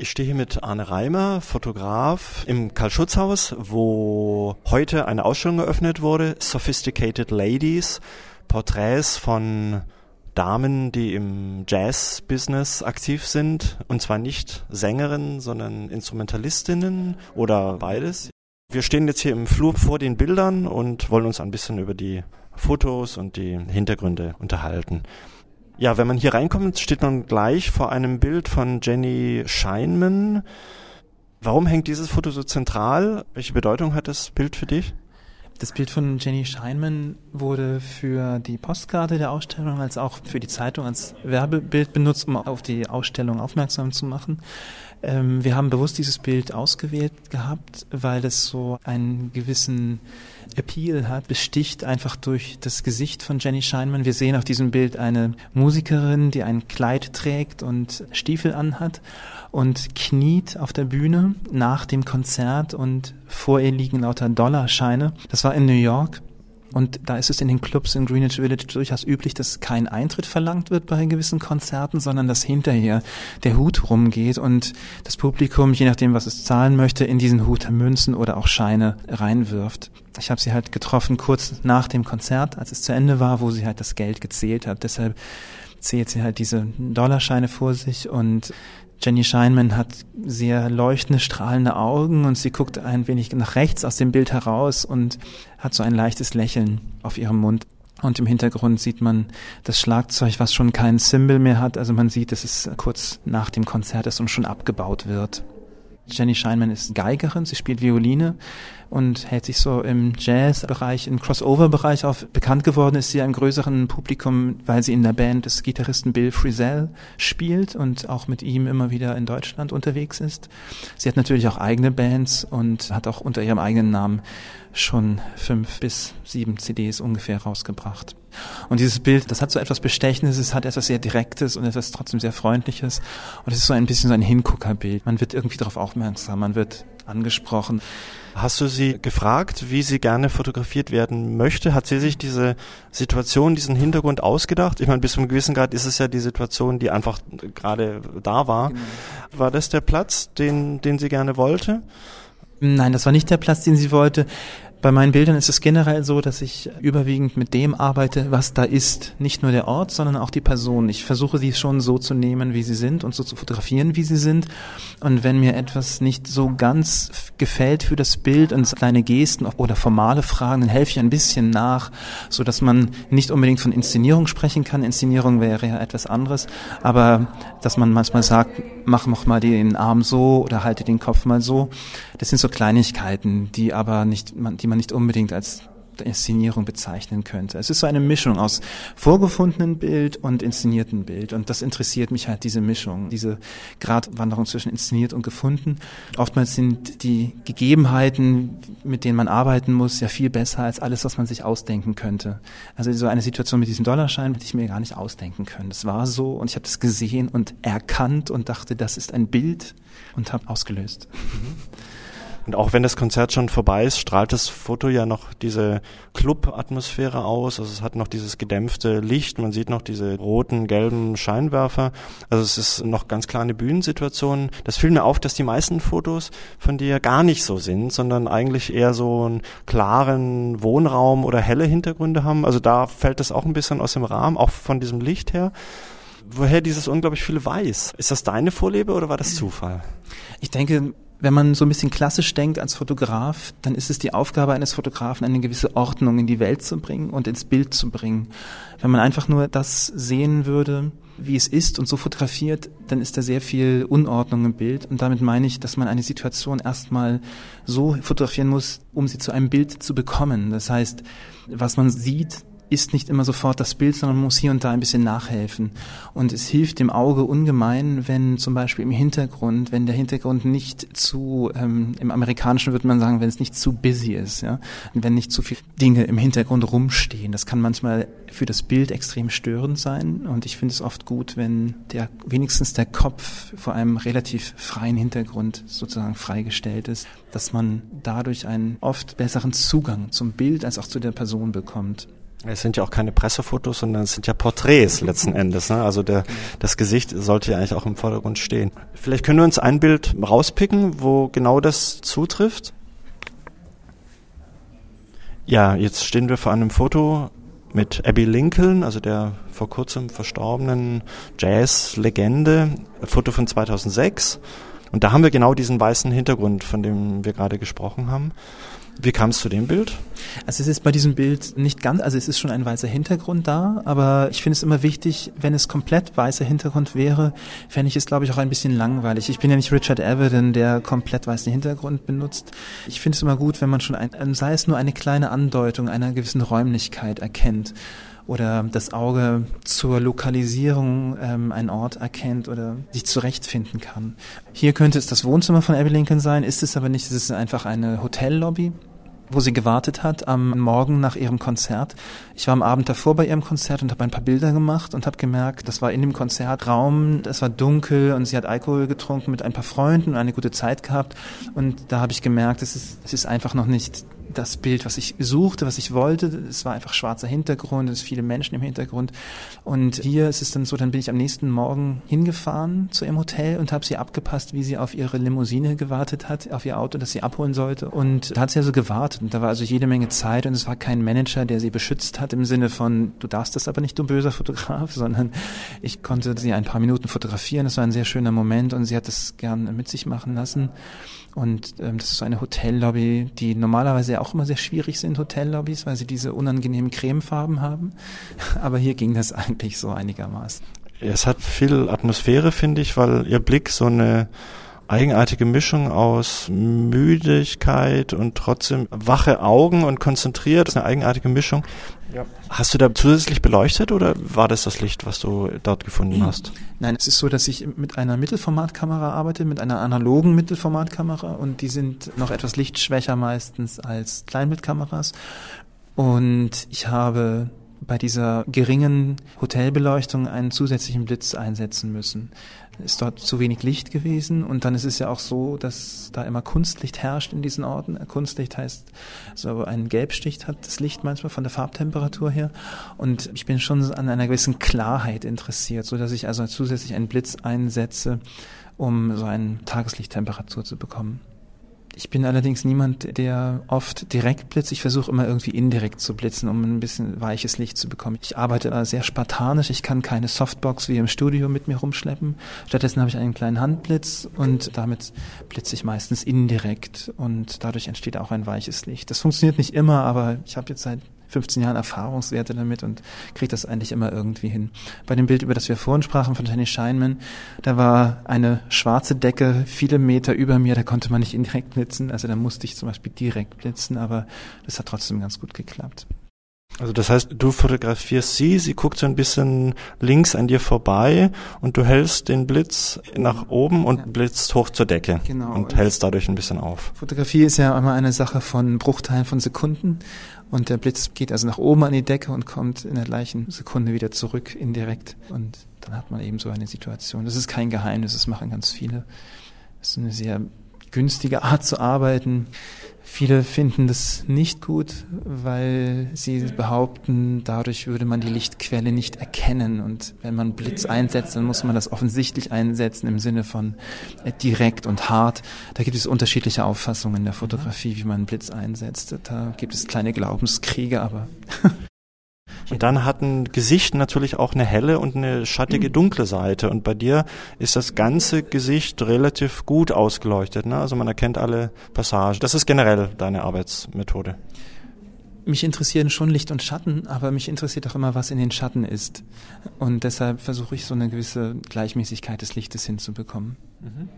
Ich stehe hier mit Arne Reimer, Fotograf im Karl-Schutz-Haus, wo heute eine Ausstellung eröffnet wurde, Sophisticated Ladies, Porträts von Damen, die im Jazz-Business aktiv sind, und zwar nicht Sängerinnen, sondern Instrumentalistinnen oder beides. Wir stehen jetzt hier im Flur vor den Bildern und wollen uns ein bisschen über die Fotos und die Hintergründe unterhalten. Ja, wenn man hier reinkommt, steht man gleich vor einem Bild von Jenny Scheinman. Warum hängt dieses Foto so zentral? Welche Bedeutung hat das Bild für dich? Das Bild von Jenny Scheinman wurde für die Postkarte der Ausstellung als auch für die Zeitung als Werbebild benutzt, um auf die Ausstellung aufmerksam zu machen. Ähm, wir haben bewusst dieses Bild ausgewählt gehabt, weil es so einen gewissen Appeal hat, besticht einfach durch das Gesicht von Jenny Scheinman. Wir sehen auf diesem Bild eine Musikerin, die ein Kleid trägt und Stiefel anhat und kniet auf der Bühne nach dem Konzert und vor ihr liegen lauter Dollarscheine. Das war in New York und da ist es in den Clubs in Greenwich Village durchaus üblich, dass kein Eintritt verlangt wird bei gewissen Konzerten, sondern dass hinterher der Hut rumgeht und das Publikum, je nachdem, was es zahlen möchte, in diesen Hut Münzen oder auch Scheine reinwirft. Ich habe sie halt getroffen kurz nach dem Konzert, als es zu Ende war, wo sie halt das Geld gezählt hat. Deshalb zählt sie halt diese Dollarscheine vor sich und Jenny Scheinman hat sehr leuchtende, strahlende Augen und sie guckt ein wenig nach rechts aus dem Bild heraus und hat so ein leichtes Lächeln auf ihrem Mund. Und im Hintergrund sieht man das Schlagzeug, was schon keinen Symbol mehr hat. Also man sieht, dass es kurz nach dem Konzert ist und schon abgebaut wird. Jenny Scheinman ist Geigerin, sie spielt Violine und hält sich so im Jazz-Bereich, im Crossover-Bereich auf. Bekannt geworden ist sie einem größeren Publikum, weil sie in der Band des Gitarristen Bill Frisell spielt und auch mit ihm immer wieder in Deutschland unterwegs ist. Sie hat natürlich auch eigene Bands und hat auch unter ihrem eigenen Namen schon fünf bis sieben CDs ungefähr rausgebracht. Und dieses Bild, das hat so etwas Bestechendes, es hat etwas sehr Direktes und etwas trotzdem sehr Freundliches. Und es ist so ein bisschen so ein Hinguckerbild. Man wird irgendwie darauf aufmerksam, man wird angesprochen. Hast du sie gefragt, wie sie gerne fotografiert werden möchte? Hat sie sich diese Situation, diesen Hintergrund ausgedacht? Ich meine, bis zu einem gewissen Grad ist es ja die Situation, die einfach gerade da war. Genau. War das der Platz, den, den sie gerne wollte? Nein, das war nicht der Platz, den sie wollte. Bei meinen Bildern ist es generell so, dass ich überwiegend mit dem arbeite, was da ist. Nicht nur der Ort, sondern auch die Person. Ich versuche sie schon so zu nehmen, wie sie sind und so zu fotografieren, wie sie sind. Und wenn mir etwas nicht so ganz gefällt für das Bild und kleine Gesten oder formale Fragen, dann helfe ich ein bisschen nach, so dass man nicht unbedingt von Inszenierung sprechen kann. Inszenierung wäre ja etwas anderes. Aber dass man manchmal sagt, mach noch mal den Arm so oder halte den Kopf mal so. Das sind so Kleinigkeiten, die aber nicht, die man nicht unbedingt als Inszenierung bezeichnen könnte. Es ist so eine Mischung aus vorgefundenen Bild und inszenierten Bild. Und das interessiert mich halt, diese Mischung, diese Gratwanderung zwischen inszeniert und gefunden. Oftmals sind die Gegebenheiten, mit denen man arbeiten muss, ja viel besser als alles, was man sich ausdenken könnte. Also so eine Situation mit diesem Dollarschein hätte ich mir gar nicht ausdenken können. Das war so und ich habe das gesehen und erkannt und dachte, das ist ein Bild und habe ausgelöst. Mhm. Und auch wenn das Konzert schon vorbei ist, strahlt das Foto ja noch diese Club-Atmosphäre aus. Also es hat noch dieses gedämpfte Licht, man sieht noch diese roten, gelben Scheinwerfer. Also es ist noch ganz klar eine Bühnensituation. Das fiel mir auf, dass die meisten Fotos von dir gar nicht so sind, sondern eigentlich eher so einen klaren Wohnraum oder helle Hintergründe haben. Also da fällt das auch ein bisschen aus dem Rahmen, auch von diesem Licht her woher dieses unglaublich viele weiß. Ist das deine Vorliebe oder war das Zufall? Ich denke, wenn man so ein bisschen klassisch denkt als Fotograf, dann ist es die Aufgabe eines Fotografen, eine gewisse Ordnung in die Welt zu bringen und ins Bild zu bringen. Wenn man einfach nur das sehen würde, wie es ist und so fotografiert, dann ist da sehr viel Unordnung im Bild. Und damit meine ich, dass man eine Situation erstmal so fotografieren muss, um sie zu einem Bild zu bekommen. Das heißt, was man sieht, ist nicht immer sofort das Bild, sondern muss hier und da ein bisschen nachhelfen. Und es hilft dem Auge ungemein, wenn zum Beispiel im Hintergrund, wenn der Hintergrund nicht zu, ähm, im Amerikanischen würde man sagen, wenn es nicht zu busy ist, ja, und wenn nicht zu viele Dinge im Hintergrund rumstehen. Das kann manchmal für das Bild extrem störend sein. Und ich finde es oft gut, wenn der wenigstens der Kopf vor einem relativ freien Hintergrund sozusagen freigestellt ist, dass man dadurch einen oft besseren Zugang zum Bild als auch zu der Person bekommt. Es sind ja auch keine Pressefotos, sondern es sind ja Porträts letzten Endes. Ne? Also der, das Gesicht sollte ja eigentlich auch im Vordergrund stehen. Vielleicht können wir uns ein Bild rauspicken, wo genau das zutrifft. Ja, jetzt stehen wir vor einem Foto mit Abby Lincoln, also der vor kurzem verstorbenen Jazz-Legende. Foto von 2006. Und da haben wir genau diesen weißen Hintergrund, von dem wir gerade gesprochen haben. Wie kam es zu dem Bild? Also es ist bei diesem Bild nicht ganz, also es ist schon ein weißer Hintergrund da, aber ich finde es immer wichtig, wenn es komplett weißer Hintergrund wäre, fände ich es, glaube ich, auch ein bisschen langweilig. Ich bin ja nicht Richard Avedon, der komplett weißen Hintergrund benutzt. Ich finde es immer gut, wenn man schon, ein, sei es nur eine kleine Andeutung einer gewissen Räumlichkeit erkennt oder das Auge zur Lokalisierung ähm, einen Ort erkennt oder sich zurechtfinden kann. Hier könnte es das Wohnzimmer von Abby Lincoln sein, ist es aber nicht. Es ist einfach eine Hotellobby wo sie gewartet hat am Morgen nach ihrem Konzert. Ich war am Abend davor bei ihrem Konzert und habe ein paar Bilder gemacht und habe gemerkt, das war in dem Konzertraum, es war dunkel und sie hat Alkohol getrunken mit ein paar Freunden und eine gute Zeit gehabt und da habe ich gemerkt, es ist, es ist einfach noch nicht das Bild, was ich suchte, was ich wollte. Es war einfach schwarzer Hintergrund, es viele Menschen im Hintergrund. Und hier ist es dann so, dann bin ich am nächsten Morgen hingefahren zu ihrem Hotel und habe sie abgepasst, wie sie auf ihre Limousine gewartet hat, auf ihr Auto, das sie abholen sollte. Und da hat sie also gewartet. Und da war also jede Menge Zeit und es war kein Manager, der sie beschützt hat im Sinne von, du darfst das aber nicht, du böser Fotograf, sondern ich konnte sie ein paar Minuten fotografieren. Es war ein sehr schöner Moment und sie hat das gern mit sich machen lassen. Und ähm, das ist so eine Hotellobby, die normalerweise auch immer sehr schwierig sind, Hotellobbys, weil sie diese unangenehmen Cremefarben haben. Aber hier ging das eigentlich so einigermaßen. Es hat viel Atmosphäre, finde ich, weil ihr Blick so eine eigenartige Mischung aus Müdigkeit und trotzdem wache Augen und konzentriert. Das ist eine eigenartige Mischung. Ja. Hast du da zusätzlich beleuchtet oder war das das Licht, was du dort gefunden hast? Nein, es ist so, dass ich mit einer Mittelformatkamera arbeite, mit einer analogen Mittelformatkamera und die sind noch etwas lichtschwächer meistens als Kleinbildkameras. Und ich habe bei dieser geringen Hotelbeleuchtung einen zusätzlichen Blitz einsetzen müssen. Ist dort zu wenig Licht gewesen und dann ist es ja auch so, dass da immer Kunstlicht herrscht in diesen Orten. Kunstlicht heißt, so ein Gelbstich hat das Licht manchmal von der Farbtemperatur her und ich bin schon an einer gewissen Klarheit interessiert, so dass ich also zusätzlich einen Blitz einsetze, um so eine Tageslichttemperatur zu bekommen. Ich bin allerdings niemand, der oft direkt blitzt. Ich versuche immer irgendwie indirekt zu blitzen, um ein bisschen weiches Licht zu bekommen. Ich arbeite sehr spartanisch. Ich kann keine Softbox wie im Studio mit mir rumschleppen. Stattdessen habe ich einen kleinen Handblitz und damit blitze ich meistens indirekt und dadurch entsteht auch ein weiches Licht. Das funktioniert nicht immer, aber ich habe jetzt seit 15 Jahren Erfahrungswerte damit und kriege das eigentlich immer irgendwie hin. Bei dem Bild, über das wir vorhin sprachen, von Jenny Scheinman, da war eine schwarze Decke viele Meter über mir, da konnte man nicht indirekt blitzen, also da musste ich zum Beispiel direkt blitzen, aber das hat trotzdem ganz gut geklappt. Also das heißt, du fotografierst sie, sie guckt so ein bisschen links an dir vorbei und du hältst den Blitz nach oben und ja. blitzt hoch zur Decke genau. und hältst dadurch ein bisschen auf. Fotografie ist ja immer eine Sache von Bruchteilen von Sekunden und der Blitz geht also nach oben an die Decke und kommt in der gleichen Sekunde wieder zurück indirekt und dann hat man eben so eine Situation. Das ist kein Geheimnis, das machen ganz viele. Das ist eine sehr günstige Art zu arbeiten. Viele finden das nicht gut, weil sie behaupten, dadurch würde man die Lichtquelle nicht erkennen. Und wenn man Blitz einsetzt, dann muss man das offensichtlich einsetzen im Sinne von äh, direkt und hart. Da gibt es unterschiedliche Auffassungen in der Fotografie, wie man Blitz einsetzt. Da gibt es kleine Glaubenskriege, aber Und dann hat ein Gesicht natürlich auch eine helle und eine schattige, dunkle Seite. Und bei dir ist das ganze Gesicht relativ gut ausgeleuchtet. Ne? Also man erkennt alle Passagen. Das ist generell deine Arbeitsmethode. Mich interessieren schon Licht und Schatten, aber mich interessiert auch immer, was in den Schatten ist. Und deshalb versuche ich so eine gewisse Gleichmäßigkeit des Lichtes hinzubekommen. Mhm.